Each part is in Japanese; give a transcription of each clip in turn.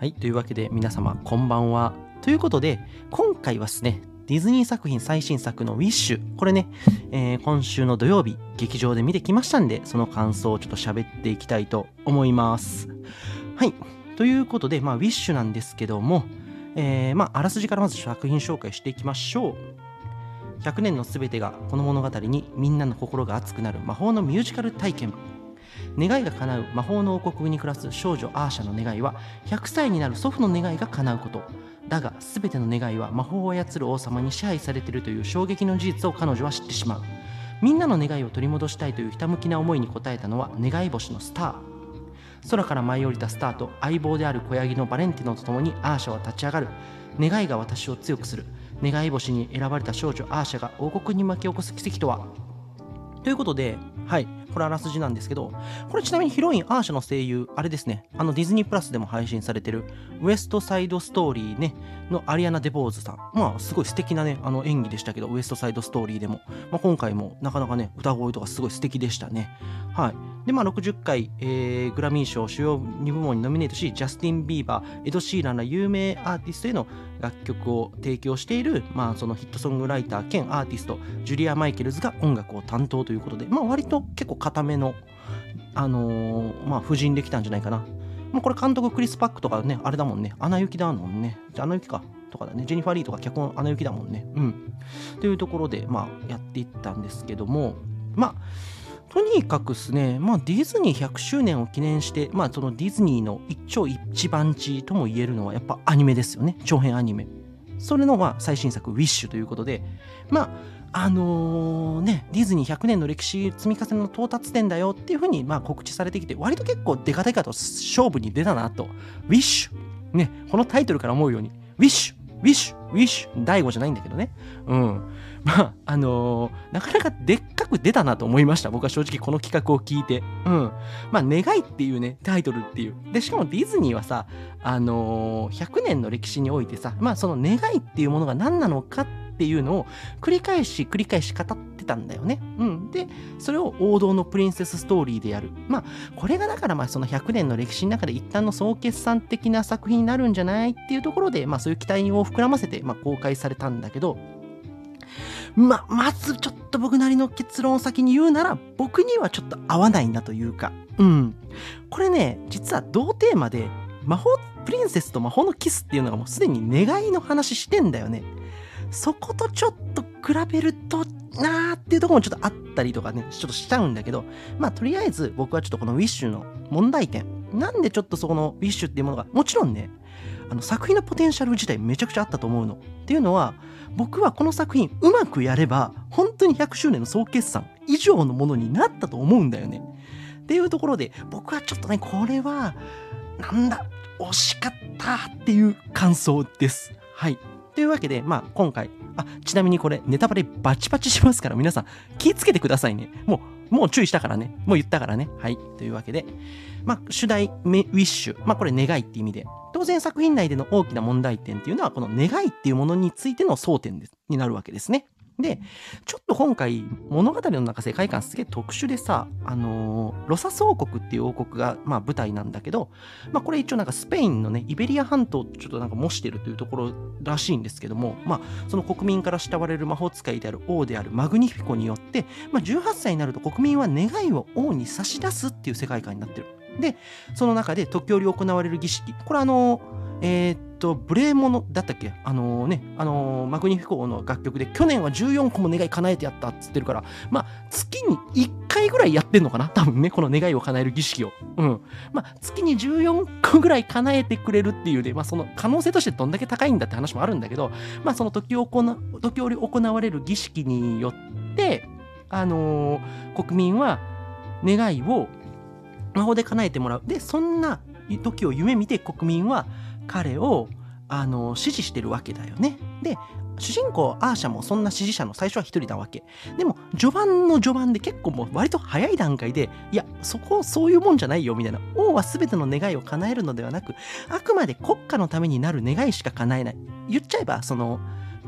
はい、というわけで皆様こんばんは。ということで、今回はですね、ディズニー作品最新作のウィッシュ。これね、えー今週の土曜日、劇場で見てきましたんで、その感想をちょっと喋っていきたいと思います。はい。ということで、まあ、ウィッシュなんですけども、えーまあ、あらすじからまず作品紹介していきましょう。100年のすべてがこの物語にみんなの心が熱くなる魔法のミュージカル体験。願いが叶う魔法の王国に暮らす少女アーシャの願いは100歳になる祖父の願いが叶うこと。だが全ての願いは魔法を操る王様に支配されているという衝撃の事実を彼女は知ってしまう。みんなの願いを取り戻したいというひたむきな思いに応えたのは願い星のスター。空から舞い降りたスターと相棒である子ヤギのバレンティノと共にアーシャは立ち上がる。願いが私を強くする。願い星に選ばれた少女アーシャが王国に巻き起こす奇跡とは？ということで、はい、これあらすじなんですけど、これちなみにヒロインアーシャの声優、あれですね、あのディズニープラスでも配信されてるウエストサイドストーリーね、のアリアナ・デボーズさん。まあ、すごい素敵なね、あの演技でしたけど、ウエストサイドストーリーでも。まあ、今回もなかなかね、歌声とかすごい素敵でしたね。はい。で、まあ、60回、えーグラミー賞主要2部門にノミネートし、ジャスティン・ビーバー、エド・シーランら有名アーティストへの楽曲を提供している、まあ、そのヒットソングライター兼アーティスト、ジュリア・マイケルズが音楽を担当ということで、まあ、割と結構固めの、あのーまあ、夫人できたんじゃないかな。もうこれ監督クリス・パックとかね、あれだもんね、アナ雪だもんね。アナ雪か。とかだね。ジェニファー・リーとか脚本アナ雪だもんね。うん。というところで、まあ、やっていったんですけども、まあ、とにかくですね、まあ、ディズニー100周年を記念して、まあ、そのディズニーの一丁一番地とも言えるのはやっぱアニメですよね。長編アニメ。それのまあ最新作、ウィッシュということで、まあ、あのね、ディズニー100年の歴史積み重ねの到達点だよっていうふうにまあ告知されてきて、割と結構デカデカと勝負に出たなと。ウィッシュ。ね、このタイトルから思うように、ウィッシュ、ウィッシュ、ウィッシュ、 DAIGO じゃないんだけどね。うん。まあ、あのーなかなかでっかく出たなと思いました。僕は正直この企画を聞いて。うん。まあ、願いっていうね、タイトルっていう。で、しかもディズニーはさ、あのー100年の歴史においてさ、まあ、その願いっていうものが何なのかってていうのを繰り返し繰り返し語ってたんだよね。うん。で、それを王道のプリンセスストーリーでやる。まあ、これがだからまあその100年の歴史の中で一旦の総決算的な作品になるんじゃないっていうところで、まあそういう期待を膨らませて、まあ公開されたんだけど、ま、まずちょっと僕なりの結論を先に言うなら、僕にはちょっと合わないなというか、うん。これね、実は同テーマで、魔法、プリンセスと魔法のキスっていうのがもうすでに願いの話してんだよね。そことちょっと比べるとなーっていうとこもちょっとあったりとかね、ちょっとしちゃうんだけど、まあとりあえず僕はちょっとこのウィッシュの問題点、なんでちょっとそこのウィッシュっていうものが、もちろんね、あの作品のポテンシャル自体めちゃくちゃあったと思うの。っていうのは、僕はこの作品うまくやれば、本当に100周年の総決算以上のものになったと思うんだよね。っていうところで、僕はちょっとね、これは、なんだ、惜しかったっていう感想です。はい。というわけで、まあ、今回、あ、ちなみにこれ、ネタバレバチバチしますから、皆さん、気をつけてくださいね。もう、もう注意したからね。もう言ったからね。はい。というわけで、まあ、主題、ウィッシュ。まあ、これ、願いって意味で。当然、作品内での大きな問題点っていうのは、この願いっていうものについての争点になるわけですね。で、ちょっと今回、物語の中世界観すげえ特殊でさ、あのーロサス王国っていう王国が、まあ、舞台なんだけど、まあ、これ一応なんかスペインのね、イベリア半島ちょっとなんか模してるというところらしいんですけども、まあ、その国民から慕われる魔法使いである王であるマグニフィコによって、まあ、18歳になると国民は願いを王に差し出すっていう世界観になってる。で、その中で時折行われる儀式、これあの、えーっと、ブレーモノだったっけ？あのね、あのマグニフィコの楽曲で、去年は14個も願い叶えてやったっつってるから、まあ、月に1回ぐらいやってんのかな？多分ね、この願いを叶える儀式を。うん。まあ、月に14個ぐらい叶えてくれるっていうね、まあ、その可能性としてどんだけ高いんだって話もあるんだけど、まあ、その時を行時折行われる儀式によって、あのー国民は願いを魔法で叶えてもらう。で、そんな時を夢見て国民は彼を、あの支持してるわけだよね。で、主人公アーシャもそんな支持者の最初は一人なわけ。でも、序盤の序盤で結構もう割と早い段階で、いや、そこ、そういうもんじゃないよ、みたいな。王は全ての願いを叶えるのではなく、あくまで国家のためになる願いしか叶えない。言っちゃえば、その、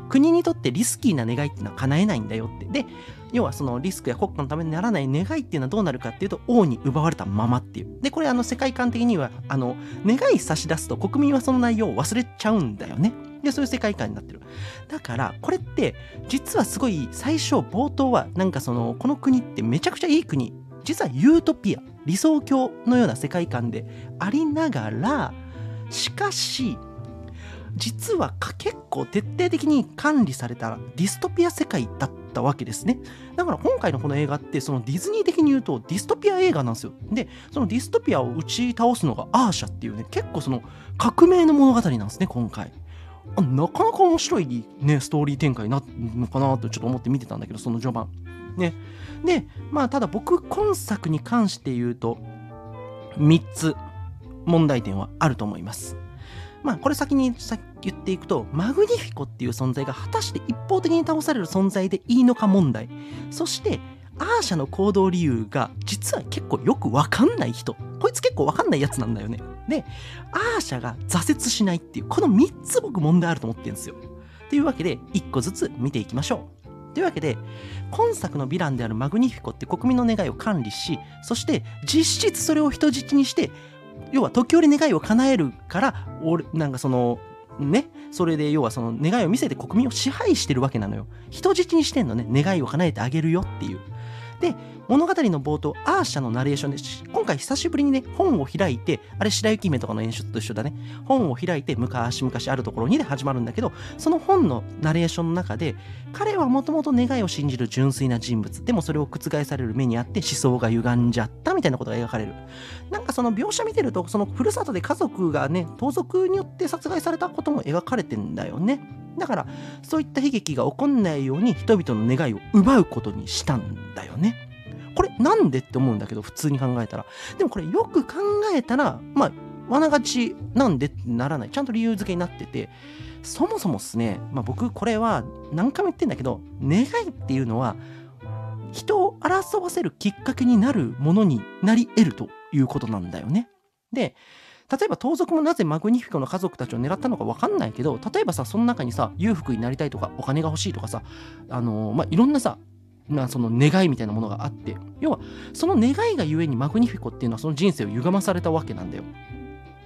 国にとってリスキーな願いっていうのは叶えないんだよって。で要はそのリスクや国家のためにならない願いっていうのはどうなるかっていうと王に奪われたままっていう。でこれあの世界観的にはあの願い差し出すと国民はその内容を忘れちゃうんだよね。でそういう世界観になってる。だからこれって実はすごい最初冒頭はなんかそのこの国ってめちゃくちゃいい国。実はユートピア理想郷のような世界観でありながらしかし実は結構徹底的に管理されたディストピア世界だったわけですね。だから今回のこの映画ってそのディズニー的に言うとディストピア映画なんですよ。で、そのディストピアを打ち倒すのがアーシャっていうね、結構その革命の物語なんですね、今回。なかなか面白いね、ストーリー展開になるのかなとちょっと思って見てたんだけど、その序盤。ね。で、まあただ僕今作に関して言うと、3つ問題点はあると思います。まあ、これ先に言っていくと、マグニフィコっていう存在が果たして一方的に倒される存在でいいのか問題。そして、アーシャの行動理由が実は結構よくわかんない人。こいつ結構わかんないやつなんだよね。で、アーシャが挫折しないっていう、この3つ僕問題あると思ってるんですよ。というわけで、1個ずつ見ていきましょう。というわけで、今作のヴィランであるマグニフィコって国民の願いを管理し、そして実質それを人質にして、要は時折願いを叶えるから俺なんかそのねそれで要はその願いを見せて国民を支配してるわけなのよ。人質にしてんのね。願いを叶えてあげるよっていう。で物語の冒頭アーシャのナレーションで今回久しぶりにね本を開いてあれ白雪姫とかの演出と一緒だね。本を開いて昔々あるところにで始まるんだけどその本のナレーションの中で彼はもともと願いを信じる純粋な人物。でもそれを覆される目にあって思想が歪んじゃったみたいなことが描かれる。なんかその描写見てるとそのふるさとで家族がね盗賊によって殺害されたことも描かれてんだよね。だからそういった悲劇が起こんないように人々の願いを奪うことにしたんだよね。これなんでって思うんだけど普通に考えたら。でもこれよく考えたらまあ罠がちなんでってならないちゃんと理由付けになっててそもそもっすね、まあ、僕これは何回も言ってんだけど願いっていうのは人を争わせるきっかけになるものになり得るということなんだよね。で例えば盗賊もなぜマグニフィコの家族たちを狙ったのか分かんないけど例えばさその中にさ裕福になりたいとかお金が欲しいとかさあのー、まあいろんなさなその願いみたいなものがあって要はその願いがゆえにマグニフィコっていうのはその人生を歪まされたわけなんだよ。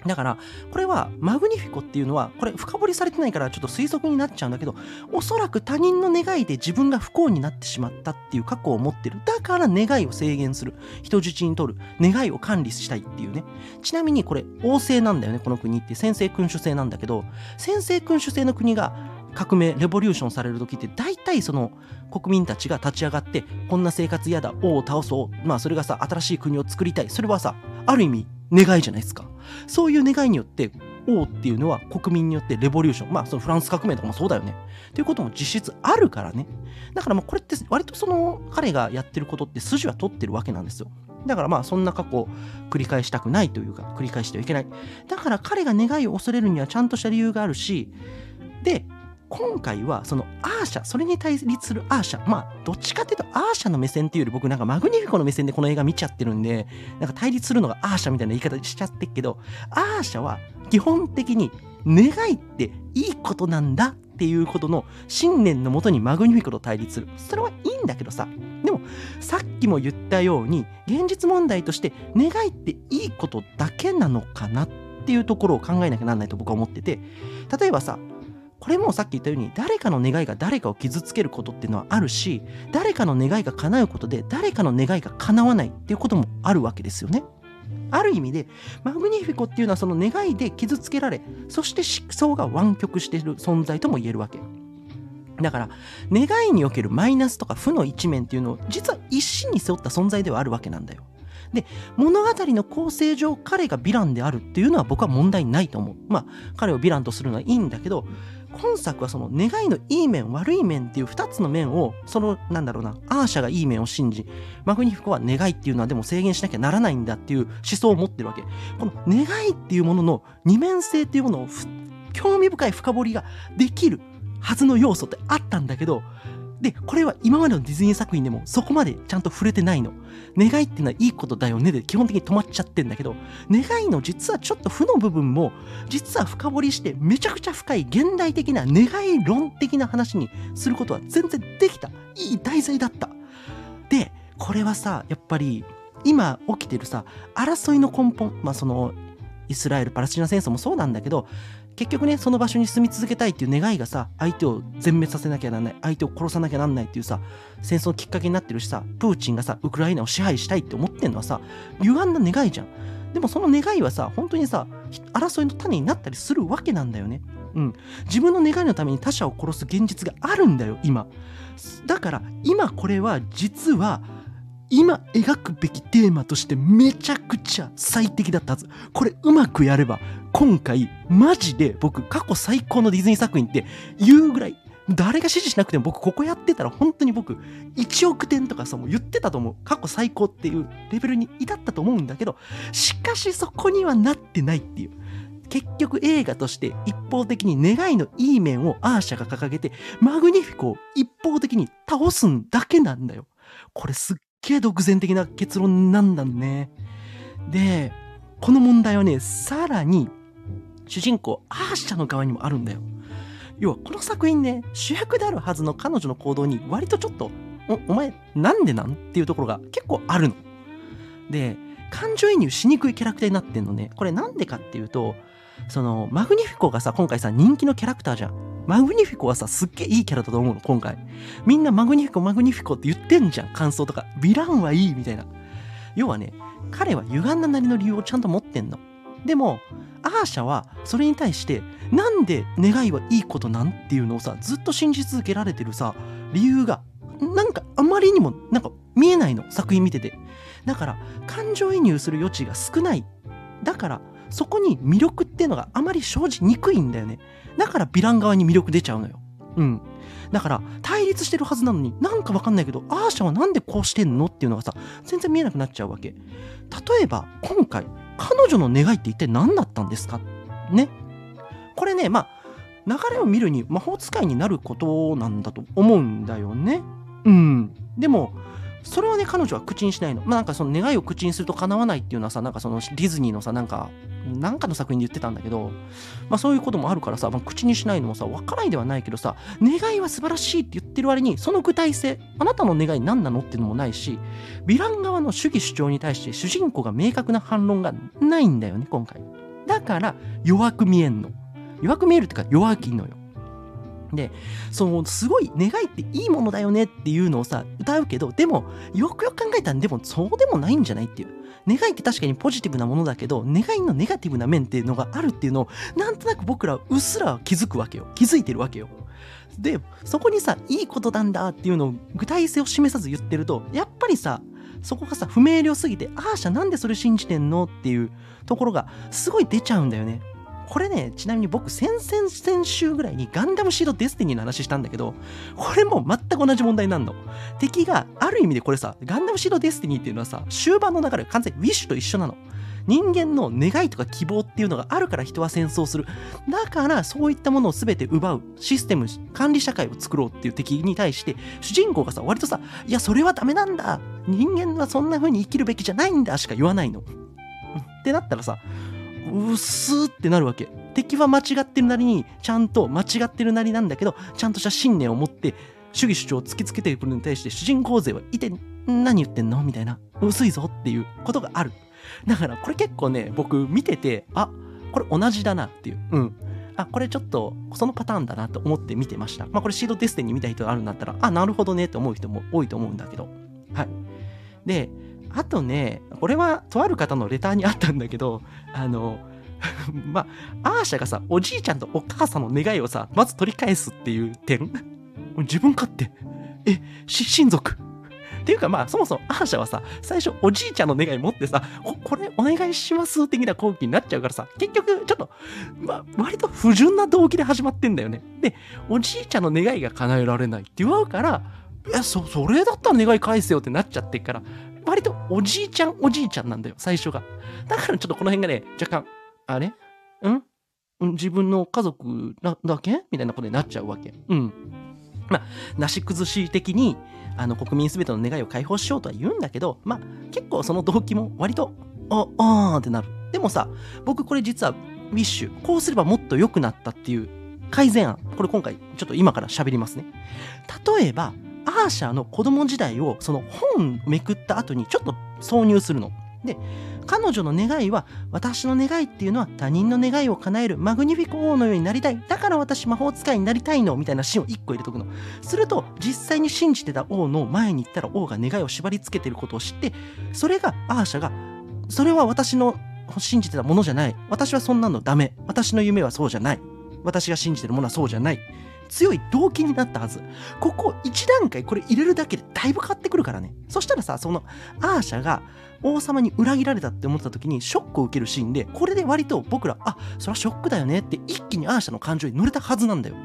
だからこれはマグニフィコっていうのはこれ深掘りされてないからちょっと推測になっちゃうんだけどおそらく他人の願いで自分が不幸になってしまったっていう過去を持ってる。だから願いを制限する。人質に取る。願いを管理したいっていうね。ちなみにこれ王政なんだよねこの国って。先制君主制なんだけど先制君主制の国が革命レボリューションされる時って大体その国民たちが立ち上がってこんな生活嫌だ王を倒そう。まあそれがさ新しい国を作りたい。それはさある意味願いじゃないですか。そういう願いによって王っていうのは国民によってレボリューション。まあそのフランス革命とかもそうだよね。っていうことも実質あるからね。だからまあこれって割とその彼がやってることって筋は取ってるわけなんですよ。だからまあそんな過去を繰り返したくないというか繰り返してはいけない。だから彼が願いを恐れるにはちゃんとした理由があるしで今回はそのアーシャ、それに対立するアーシャ、まあ、どっちかっていうとアーシャの目線っていうより僕なんかマグニフィコの目線でこの映画見ちゃってるんで、なんか対立するのがアーシャみたいな言い方しちゃってっけど、アーシャは基本的に願いっていいことなんだっていうことの信念のもとにマグニフィコと対立する。それはいいんだけどさ、でもさっきも言ったように現実問題として願いっていいことだけなのかなっていうところを考えなきゃなんないと僕は思ってて、例えばさ、これもさっき言ったように誰かの願いが誰かを傷つけることっていうのはあるし誰かの願いが叶うことで誰かの願いが叶わないっていうこともあるわけですよね。ある意味でマグニフィコっていうのはその願いで傷つけられそして思想が湾曲している存在とも言えるわけ。だから願いにおけるマイナスとか負の一面っていうのを実は一身に背負った存在ではあるわけなんだよ。で物語の構成上彼がヴィランであるっていうのは僕は問題ないと思う。まあ彼をヴィランとするのはいいんだけど今作はその願いのいい面悪い面っていう2つの面をそのなんだろうなアーシャがいい面を信じマグニフィコは願いっていうのはでも制限しなきゃならないんだっていう思想を持ってるわけ。この願いっていうものの二面性っていうものを興味深い深掘りができるはずの要素ってあったんだけどで、これは今までのディズニー作品でもそこまでちゃんと触れてないの。願いっていうのはいいことだよねで基本的に止まっちゃってんだけど、願いの実はちょっと負の部分も、実は深掘りしてめちゃくちゃ深い現代的な願い論的な話にすることは全然できた。いい題材だった。で、これはさ、やっぱり今起きてるさ、争いの根本、まあその、イスラエル・パレスチナ戦争もそうなんだけど、結局ね、その場所に住み続けたいっていう願いがさ、相手を全滅させなきゃならない、相手を殺さなきゃなんないっていうさ、戦争のきっかけになってるしさ、プーチンがさ、ウクライナを支配したいって思ってんのはさ、歪んだ願いじゃん。でもその願いはさ、本当にさ、争いの種になったりするわけなんだよね。うん。自分の願いのために他者を殺す現実があるんだよ、今。だから、今これは実は、今描くべきテーマとしてめちゃくちゃ最適だったはず。これうまくやれば、今回マジで僕過去最高のディズニー作品って言うぐらい、誰が支持しなくても僕ここやってたら本当に僕1億点とかさもう言ってたと思う。過去最高っていうレベルに至ったと思うんだけど、しかしそこにはなってないっていう。結局映画として一方的に願いのいい面をアーシャが掲げてマグニフィコを一方的に倒すんだけなんだよ。これすっげえ独善的な結論なんだね。で、この問題はね、さらに、主人公、アーシャの側にもあるんだよ。要は、この作品ね、主役であるはずの彼女の行動に、割とちょっと、お、お前、なんでなん？っていうところが結構あるの。で、感情移入しにくいキャラクターになってんのね。これなんでかっていうと、その、マグニフィコがさ、今回さ、人気のキャラクターじゃん。マグニフィコはさ、すっげえいいキャラだと思うの、今回。みんなマグニフィコ、マグニフィコって言ってんじゃん、感想とか。ヴィランはいいみたいな。要はね、彼は歪んだなりの理由をちゃんと持ってんの。でも、アーシャはそれに対して、なんで願いはいいことなんっていうのをさ、ずっと信じ続けられてるさ、理由が、なんかあまりにも、なんか見えないの、作品見てて。だから、感情移入する余地が少ない。だから、そこに魅力っていうのがあまり生じにくいんだよね。だからヴィラン側に魅力出ちゃうのよ。うん。だから、対立してるはずなのに、なんかわかんないけど、アーシャはなんでこうしてんのっていうのがさ、全然見えなくなっちゃうわけ。例えば、今回、彼女の願いって一体何だったんですか？ね。これね、まあ、流れを見るに魔法使いになることなんだと思うんだよね。うん。でも、それはね、彼女は口にしないの。まあなんかその願いを口にすると叶わないっていうのはさ、なんかそのディズニーのさ、なんか、なんかの作品で言ってたんだけど、まあそういうこともあるからさ、まあ、口にしないのもさ、わからないではないけどさ、願いは素晴らしいって言ってる割に、その具体性、あなたの願い何なのっていうのもないし、ヴィラン側の主義主張に対して主人公が明確な反論がないんだよね、今回。だから、弱く見えんの。弱く見えるっていうか、弱気のよ。で、その、すごい願いっていいものだよねっていうのをさ、歌うけど、でも、よくよく考えたら、でも、そうでもないんじゃないっていう。願いって確かにポジティブなものだけど、願いのネガティブな面っていうのがあるっていうのを、なんとなく僕らうっすら気づくわけよ。気づいてるわけよ。で、そこにさ、いいことなんだっていうのを具体性を示さず言ってると、やっぱりさ、そこがさ、不明瞭すぎて、ああしゃなんでそれ信じてんのっていうところがすごい出ちゃうんだよね。これね、ちなみに僕、先々先週ぐらいにガンダムシードデスティニーの話したんだけど、これも全く同じ問題なんの。敵が、ある意味でこれさ、ガンダムシードデスティニーっていうのはさ、終盤の流れ完全にウィッシュと一緒なの。人間の願いとか希望っていうのがあるから人は戦争する。だからそういったものを全て奪うシステム、管理社会を作ろうっていう敵に対して、主人公がさ、割とさ、いや、それはダメなんだ。人間はそんな風に生きるべきじゃないんだしか言わないの。ってなったらさ、うってなるわけ。敵は間違ってるなりに、ちゃんと間違ってるなりなんだけど、ちゃんとした信念を持って、主義主張を突きつけてくるのに対して、主人公勢はいて、何言ってんの？みたいな。薄いぞっていうことがある。だからこれ結構ね、僕見てて、あ、これ同じだなっていう。うん。あ、これちょっとそのパターンだなと思って見てました。まあこれシードテステに見た人があるんだったら、あ、なるほどねって思う人も多いと思うんだけど。はい。で、あとね、これはとある方のレターにあったんだけど、あの、まあ、アーシャがさ、おじいちゃんとお母さんの願いをさ、まず取り返すっていう点自分勝手。え、親族。っていうかまあ、そもそもアーシャはさ、最初おじいちゃんの願い持ってさ、これお願いします的な後期になっちゃうからさ、結局ちょっと、まあ、割と不純な動機で始まってんだよね。で、おじいちゃんの願いが叶えられないって言わうから、いや、そ、それだったら願い返せよってなっちゃってから、割とおじいちゃんおじいちゃんなんだよ、最初が。だからちょっとこの辺がね、若干、あれ？ん？自分の家族だけ？みたいなことになっちゃうわけ。うん。まあ、なし崩し的にあの国民すべての願いを解放しようとは言うんだけど、まあ、結構その動機も割と、あ、あーってなる。でもさ、僕これ実はウィッシュ、こうすればもっと良くなったっていう改善案、これ今回ちょっと今から喋りますね。例えば、アーシャーの子供時代をその本めくった後にちょっと挿入するの。で、彼女の願いは、私の願いっていうのは他人の願いを叶えるマグニフィコ王のようになりたい。だから私魔法使いになりたいの。みたいなシーンを1個入れとくの。すると、実際に信じてた王の前に行ったら王が願いを縛り付けてることを知って、それがアーシャが、それは私の信じてたものじゃない。私はそんなのダメ。私の夢はそうじゃない。私が信じてるものはそうじゃない。強い動機になったはず。ここ1段階これ入れるだけでだいぶ変わってくるからね。そしたらさ、そのアーシャが王様に裏切られたって思った時にショックを受けるシーンで、これで割と僕ら、あ、それはショックだよねって一気にアーシャの感情に乗れたはずなんだよ。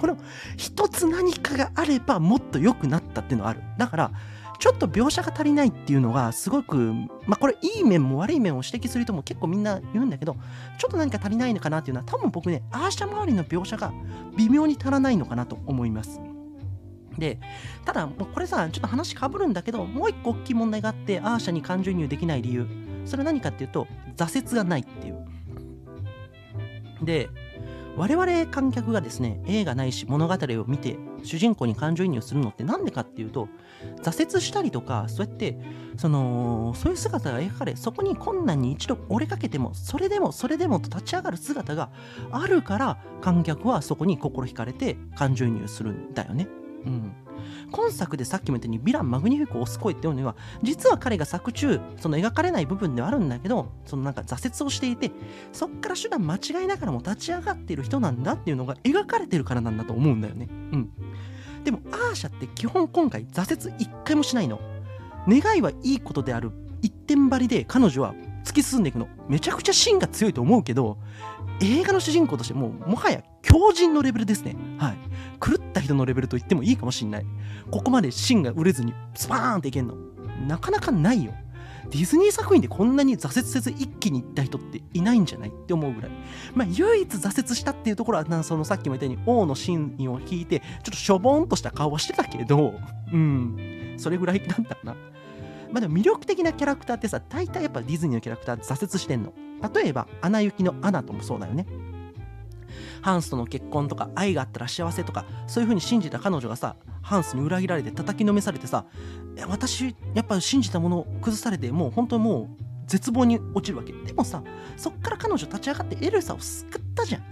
これ一つ何かがあればもっと良くなったっていうのはある。だから、ちょっと描写が足りないっていうのがすごく、まあこれいい面も悪い面を指摘する人も結構みんな言うんだけど、ちょっと何か足りないのかなっていうのは多分僕ね、アーシャ周りの描写が微妙に足らないのかなと思います。で、ただ、これさ、ちょっと話かぶるんだけど、もう一個大きい問題があって、アーシャに感情移入できない理由。それは何かっていうと、挫折がないっていう。で、我々観客がですね、映画ないし物語を見て、主人公に感情移入するのって何でかっていうと、挫折したりとか、そうやって、その、そういう姿が描かれ、そこに困難に一度折れかけても、それでも、それでもと立ち上がる姿があるから、観客はそこに心惹かれて感情移入するんだよね。うん。今作でさっきも言ったようにヴィランマグニフィコを押す声っていうのは実は彼が作中その描かれない部分ではあるんだけどそのなんか挫折をしていてそっから手段間違いながらも立ち上がっている人なんだっていうのが描かれてるからなんだと思うんだよね。うん。でもアーシャって基本今回挫折一回もしないの。願いはいいことである。一点張りで彼女は突き進んでいくの。めちゃくちゃ芯が強いと思うけど映画の主人公としてもうもはや強人のレベルですね。はい。狂っ人のレベルと言ってもいいかもしんない。ここまで芯が売れずにスパーンっていけんの。なかなかないよ。ディズニー作品でこんなに挫折せず一気に行った人っていないんじゃないって思うぐらい。まあ、唯一挫折したっていうところは、そのさっきも言ったように王の真意を聞いて、ちょっとしょぼんとした顔はしてたけど、うん、それぐらいなんだな。まあでも魅力的なキャラクターってさ、大体やっぱディズニーのキャラクター挫折してんの。例えば、アナ雪のアナともそうだよね。ハンスとの結婚とか愛があったら幸せとかそういう風に信じた彼女がさハンスに裏切られて叩きのめされてさ私やっぱ信じたものを崩されてもう本当もう絶望に落ちるわけ。でもさそっから彼女立ち上がってエルサを救ったじゃん。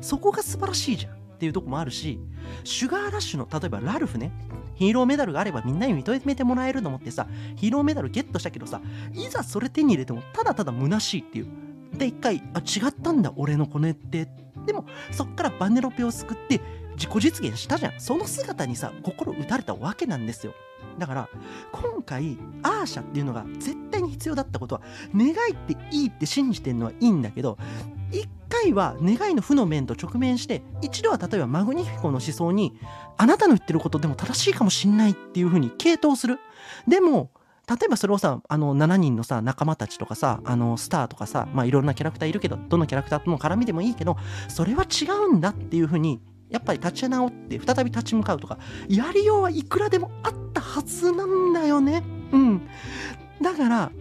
そこが素晴らしいじゃんっていうとこもあるしシュガーラッシュの例えばラルフねヒーローメダルがあればみんなに認めてもらえると思ってさヒーローメダルゲットしたけどさいざそれ手に入れてもただただ虚しいっていう。で一回あ違ったんだ俺のコネってでもそっからバネロペを救って自己実現したじゃん。その姿にさ心打たれたわけなんですよ。だから今回アーシャっていうのが絶対に必要だったことは願いっていいって信じてるのはいいんだけど一回は願いの負の面と直面して一度は例えばマグニフィコの思想にあなたの言ってることでも正しいかもしんないっていう風に傾倒する。でも例えばそれをさ、あの、7人のさ、仲間たちとかさ、あの、スターとかさ、まあいろんなキャラクターいるけど、どのキャラクターとの絡みでもいいけど、それは違うんだっていうふうに、やっぱり立ち直って再び立ち向かうとか、やりようはいくらでもあったはずなんだよね。うん。だから、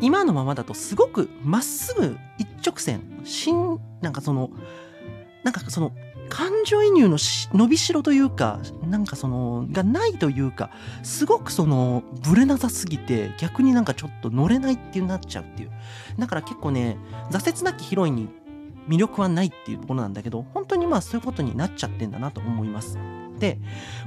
今のままだとすごくまっすぐ一直線、新、なんかその、なんかその、感情移入の伸びしろというか、なんかその、がないというか、すごくその、ぶれなさすぎて、逆になんかちょっと乗れないっていうなっちゃうっていう。だから結構ね、挫折なきヒロインに魅力はないっていうところなんだけど、本当にまあそういうことになっちゃってんだなと思います。で、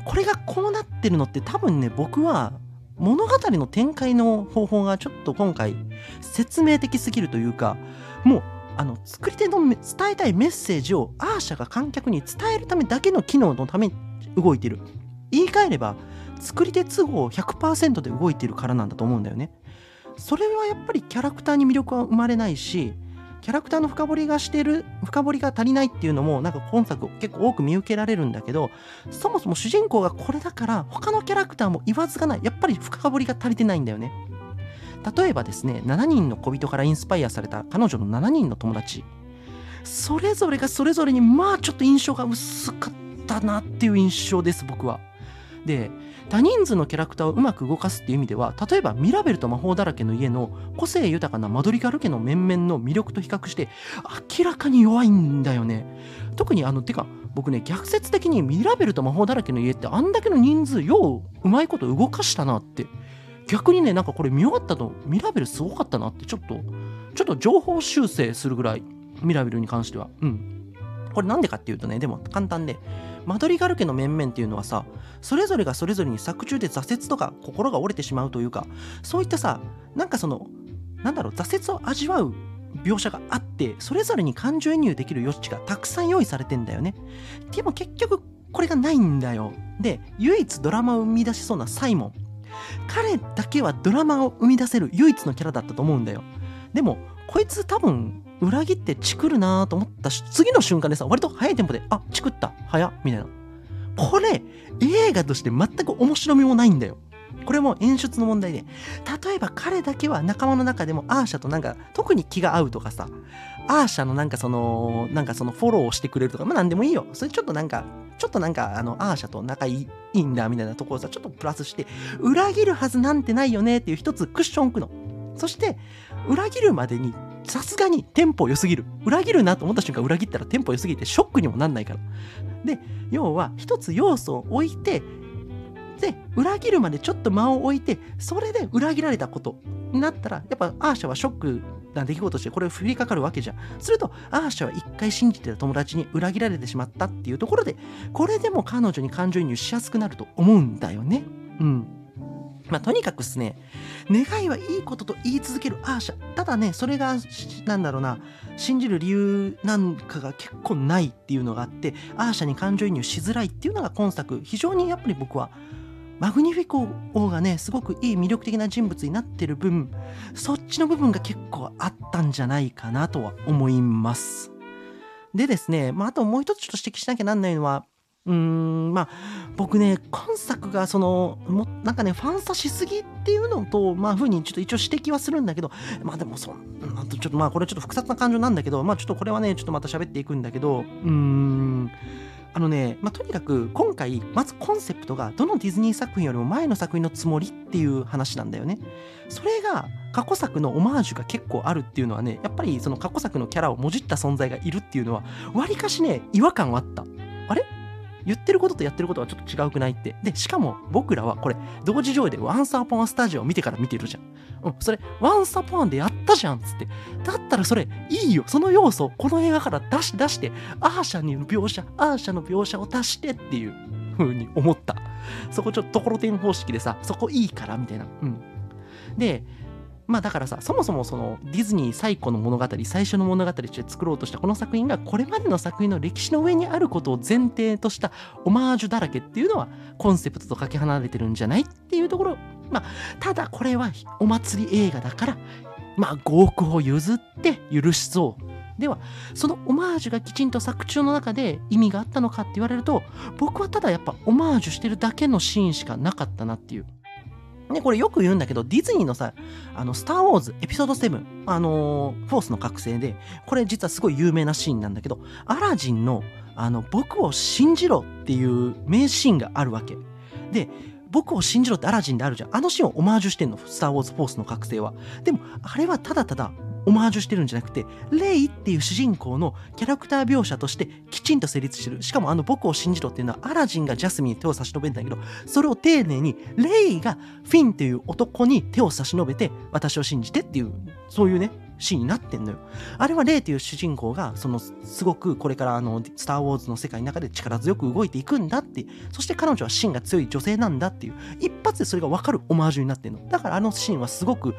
これがこうなってるのって多分ね、僕は、物語の展開の方法がちょっと今回説明的すぎるというか、もうあの作り手の伝えたいメッセージをアーシャが観客に伝えるためだけの機能のために動いてる。言い換えれば作り手都合100%で動いてるからなんだと思うんだよね。それはやっぱりキャラクターに魅力は生まれないしキャラクターの深掘りがしてる深掘りが足りないっていうのもなんか今作結構多く見受けられるんだけどそもそも主人公がこれだから他のキャラクターも言わずがない。やっぱり深掘りが足りてないんだよね。例えばですね7人の小人からインスパイアされた彼女の7人の友達。それぞれがそれぞれにまあちょっと印象が薄かったなっていう印象です僕は。で多人数のキャラクターをうまく動かすっていう意味では例えばミラベルと魔法だらけの家の個性豊かなマドリガル家の面々の魅力と比較して明らかに弱いんだよね。特にあのてか僕ね逆説的にミラベルと魔法だらけの家ってあんだけの人数よううまいこと動かしたなって。逆にねなんかこれ見終わったとミラベルすごかったなってちょっとちょっと情報修正するぐらいミラベルに関しては。うん。これなんでかっていうとねでも簡単でマドリガル家の面々っていうのはさそれぞれがそれぞれに作中で挫折とか心が折れてしまうというかそういったさなんかそのなんだろう挫折を味わう描写があってそれぞれに感情移入できる余地がたくさん用意されてんだよね。でも結局これがないんだよ。で唯一ドラマを生み出しそうなサイモン。彼だけはドラマを生み出せる唯一のキャラだったと思うんだよ。でもこいつ多分裏切ってチクるなと思った次の瞬間でさ割と早いテンポであチクった早みたいな。これ映画として全く面白みもないんだよ。これも演出の問題で。例えば彼だけは仲間の中でもアーシャとなんか特に気が合うとかさアーシャのなんかそのなんかそのフォローしてくれるとかまあ何でもいいよ。それちょっとなんかちょっとなんかあのアーシャと仲いいんだみたいなところさちょっとプラスして裏切るはずなんてないよねっていう一つクッション置くの。そして裏切るまでにさすがにテンポ良すぎる。裏切るなと思った瞬間裏切ったらテンポ良すぎてショックにもなんないから。で要は一つ要素を置いてで裏切るまでちょっと間を置いてそれで裏切られたこと。になったらやっぱアーシャはショックな出来事としてこれを降りかかるわけじゃん。するとアーシャは一回信じてた友達に裏切られてしまったっていうところでこれでも彼女に感情移入しやすくなると思うんだよね。うん。まあ、とにかくですね、願いはいいことと言い続けるアーシャ。ただね、それが、なんだろうな、信じる理由なんかが結構ないっていうのがあって、アーシャに感情移入しづらいっていうのが今作、非常にやっぱり僕は、マグニフィコ王がね、すごくいい魅力的な人物になってる分、そっちの部分が結構あったんじゃないかなとは思います。でですね、まあ、あともう一つちょっと指摘しなきゃなんないのは、うーんまあ僕ね今作がそのもなんかねファンサしすぎっていうのとまあふうにちょっと一応指摘はするんだけどまあでもそんなちょっとまあこれちょっと複雑な感情なんだけどまあちょっとこれはねちょっとまた喋っていくんだけどうーんあのね、まあ、とにかく今回まずコンセプトがどのディズニー作品よりも前の作品のつもりっていう話なんだよね。それが過去作のオマージュが結構あるっていうのはねやっぱりその過去作のキャラをもじった存在がいるっていうのはわりかしね違和感はあった。あれ？言ってることとやってることはちょっと違うくないって。で、しかも僕らはこれ、同時上映で Once Upon a Stage を見てから見てるじゃん。うん、それ、Once Upon でやったじゃんっつって。だったらそれ、いいよ。その要素、この映画から出し出して、アーシャに描写、アーシャの描写を足してっていう風に思った。そこちょっとところてん方式でさ、そこいいから、みたいな。うん。で、まあだからさそもそもそのディズニー最古の物語最初の物語として作ろうとしたこの作品がこれまでの作品の歴史の上にあることを前提としたオマージュだらけっていうのはコンセプトとかけ離れてるんじゃないっていうところ。まあただこれはお祭り映画だからまあ5億を譲って許しそうではそのオマージュがきちんと作中の中で意味があったのかって言われると僕はただやっぱオマージュしてるだけのシーンしかなかったなっていう。ね、これよく言うんだけど、ディズニーのさ、あの、スター・ウォーズエピソード7、あのー、フォースの覚醒で、これ実はすごい有名なシーンなんだけど、アラジンの、あの、僕を信じろっていう名シーンがあるわけ。で、僕を信じろってアラジンであるじゃん。あのシーンをオマージュしてんの、スター・ウォーズ・フォースの覚醒は。でも、あれはただただオマージュしてるんじゃなくて、レイっていう主人公のキャラクター描写としてきちんと成立してる。しかもあの僕を信じろっていうのはアラジンがジャスミンに手を差し伸べるんだけど、それを丁寧にレイがフィンっていう男に手を差し伸べて私を信じてっていう、そういうね、シーンになってんのよ。あれはレイという主人公が、その、すごくこれからあの、スター・ウォーズの世界の中で力強く動いていくんだって、そして彼女は芯が強い女性なんだっていう、一発でそれがわかるオマージュになってんの。だからあのシーンはすごく、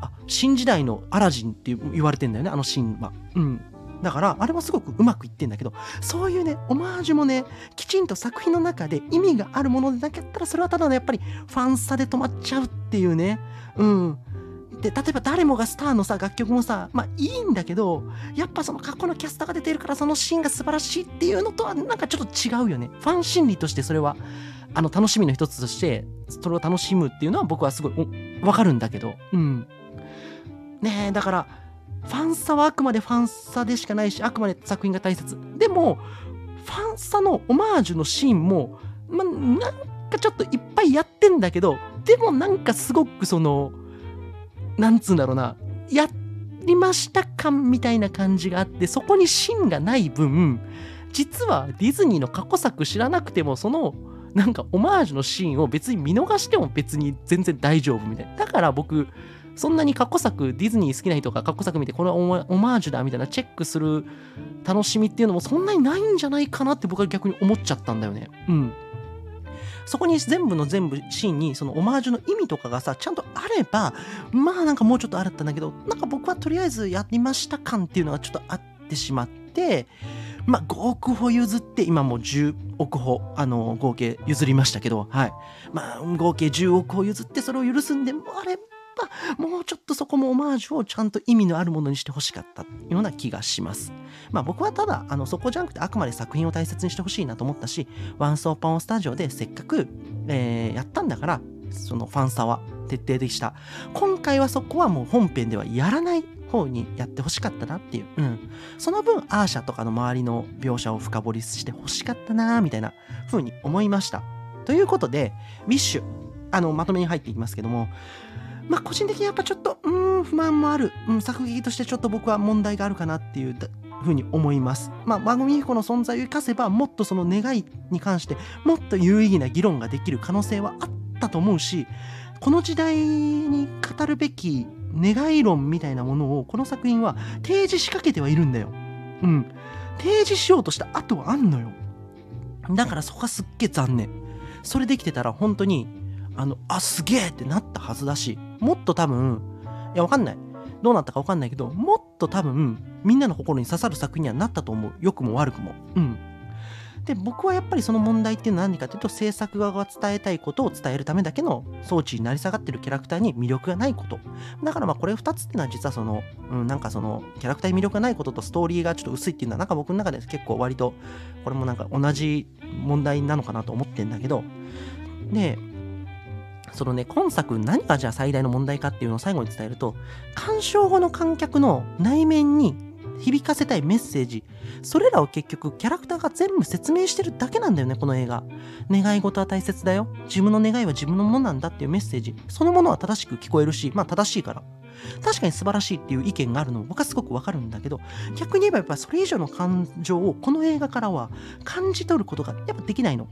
あ新時代のアラジンって言われてんだよねあのシーンは。うんだから、あれはすごくうまくいってんだけど、そういうね、オマージュもね、きちんと作品の中で意味があるものでなかったら、それはただのやっぱりファンサで止まっちゃうっていうね。うん。で、例えば誰もがスターのさ、楽曲もさ、まあいいんだけど、やっぱその過去のキャスターが出てるからそのシーンが素晴らしいっていうのとはなんかちょっと違うよね。ファン心理としてそれは、あの楽しみの一つとして、それを楽しむっていうのは僕はすごいわかるんだけど、うん。ねえだからファンサはあくまでファンサでしかないしあくまで作品が大切でもファンサのオマージュのシーンも、ま、なんかちょっといっぱいやってんだけど、でもなんかすごくその、なんつうんだろうな、やりました感みたいな感じがあって、そこに芯がない分、実はディズニーの過去作知らなくても、その、なんかオマージュのシーンを別に見逃しても別に全然大丈夫みたいな。だから僕、そんなに過去作、ディズニー好きな人が過去作見て、これはオマージュだみたいなチェックする楽しみっていうのもそんなにないんじゃないかなって僕は逆に思っちゃったんだよね。うん。そこに全部の全部シーンにそのオマージュの意味とかがさ、ちゃんとあれば、まあなんかもうちょっとあったんだけど、なんか僕はとりあえずやりました感っていうのがちょっとあってしまって、まあ5億歩譲って、今もう10億歩、あの、合計譲りましたけど、はい。まあ合計10億歩譲ってそれを許すんでもあれぱもうちょっとそこもオマージュをちゃんと意味のあるものにしてほしかったような気がします。まあ僕はただ、あの、そこじゃなくてあくまで作品を大切にしてほしいなと思ったし、ワンソーパンをスタジオでせっかく、えー、やったんだから、そのファンサは徹底的した。今回はそこはもう本編ではやらない方にやってほしかったなっていう。うん。その分、アーシャとかの周りの描写を深掘りしてほしかったなみたいな風に思いました。ということで、ウィッシュ、あの、まとめに入っていきますけども、まあ、個人的にやっぱちょっと、うん、不満もある。うん、作劇としてちょっと僕は問題があるかなっていうふうに思います。まあ、番組彦の存在を生かせば、もっとその願いに関して、もっと有意義な議論ができる可能性はあったと思うし、この時代に語るべき願い論みたいなものを、この作品は提示しかけてはいるんだよ。うん。提示しようとした後はあんのよ。だからそこがすっげえ残念。それできてたら本当にあの、あ、すげえってなったはずだし、もっと多分、いや、わかんない。どうなったかわかんないけど、もっと多分、みんなの心に刺さる作品にはなったと思う。良くも悪くも。うん。で、僕はやっぱりその問題っていうのは何かというと、制作側が伝えたいことを伝えるためだけの装置になり下がってるキャラクターに魅力がないこと。だからまあこれ2つっていうのは実はその、うん、なんかその、キャラクターに魅力がないこととストーリーがちょっと薄いっていうのは、なんか僕の中で結構割と、これもなんか同じ問題なのかなと思ってんだけど、で、そのね、今作何がじゃあ最大の問題かっていうのを最後に伝えると、鑑賞後の観客の内面に響かせたいメッセージ、それらを結局キャラクターが全部説明してるだけなんだよね、この映画。願い事は大切だよ。自分の願いは自分のものなんだっていうメッセージ。そのものは正しく聞こえるし、まあ正しいから。確かに素晴らしいっていう意見があるの僕はすごくわかるんだけど、逆に言えばやっぱそれ以上の感情をこの映画からは感じ取ることがやっぱできないの。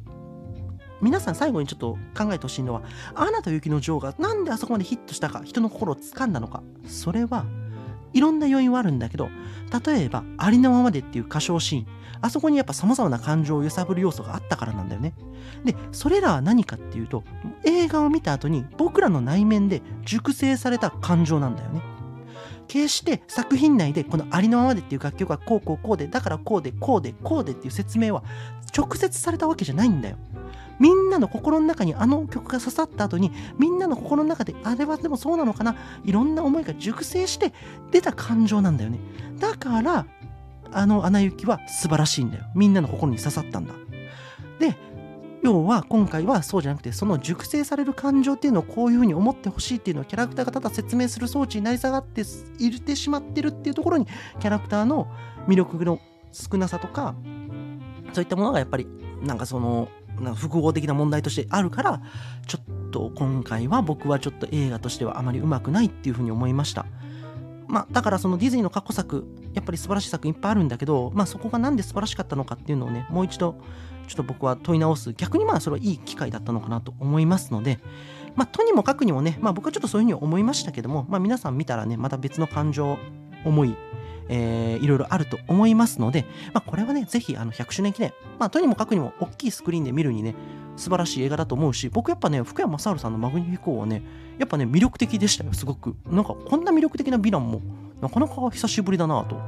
皆さん最後にちょっと考えてほしいのは、アナと雪の女王がなんであそこまでヒットしたか、人の心を掴んだのか。それは、いろんな要因はあるんだけど、例えば、ありのままでっていう歌唱シーン、あそこにやっぱ様々な感情を揺さぶる要素があったからなんだよね。で、それらは何かっていうと、映画を見た後に僕らの内面で熟成された感情なんだよね。決して作品内でこのありのままでっていう楽曲はこうこうこうで、だからこうでこうでこうでっていう説明は直接されたわけじゃないんだよ。みんなの心の中にあの曲が刺さった後にみんなの心の中であれはでもそうなのかな？いろんな思いが熟成して出た感情なんだよね。だからあの「アナ雪」は素晴らしいんだよ。みんなの心に刺さったんだ。で要は今回はそうじゃなくてその熟成される感情っていうのをこういうふうに思ってほしいっていうのをキャラクターがただ説明する装置になり下がっていってしまってるっていうところにキャラクターの魅力の少なさとかそういったものがやっぱりなんかそのな複合的な問題としてあるからちょっと今回は僕はちょっと映画としてはあまりうまくないっていうふうに思いました。まあだからそのディズニーの過去作やっぱり素晴らしい作いっぱいあるんだけどまあそこがなんで素晴らしかったのかっていうのをねもう一度ちょっと僕は問い直す。逆にまあそれはいい機会だったのかなと思いますのでまあとにもかくにもねまあ僕はちょっとそういうふうに思いましたけどもまあ皆さん見たらねまた別の感情思いえー、いろいろあると思いますので、まあ、これはね、ぜひあの100周年記念、まあ、とにもかくにも大きいスクリーンで見るにね、素晴らしい映画だと思うし、僕やっぱね、福山雅治さんのマグニフィコーはね、やっぱね、魅力的でしたよ、すごく。なんか、こんな魅力的なヴィランも、なかなか久しぶりだなと。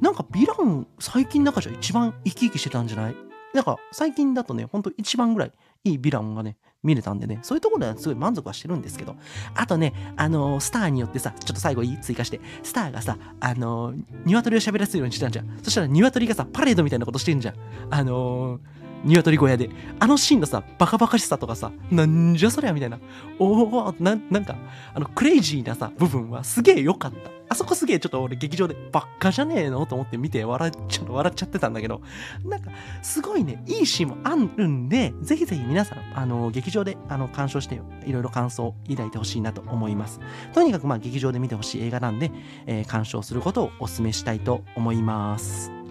なんか、ヴィラン、最近の中じゃ一番生き生きしてたんじゃない？なんか、最近だとね、ほんと一番ぐらいいいヴィランがね、見れたんでね、そういうところではすごい満足はしてるんですけど、あとね、あのー、スターによってさ、ちょっと最後いい追加して、スターがさ、あのー、鶏を喋らせるようにしてたんじゃん。そしたら鶏がさ、パレードみたいなことしてんじゃん。あのー、鶏小屋で。あのシーンのさ、バカバカしさとかさ、なんじゃそりゃみたいな。おおな、なんか、あの、クレイジーなさ、部分はすげえ良かった。あそこすげえちょっと俺劇場でばっかじゃねえのと思って見て笑っちゃ笑っちゃってたんだけど、なんか、すごいね、いいシーンもあるんで、ぜひぜひ皆さん、あの、劇場で、あの、鑑賞して、いろいろ感想を抱いてほしいなと思います。とにかく、まあ、劇場で見てほしい映画なんで、えー鑑賞することをお勧めしたいと思います。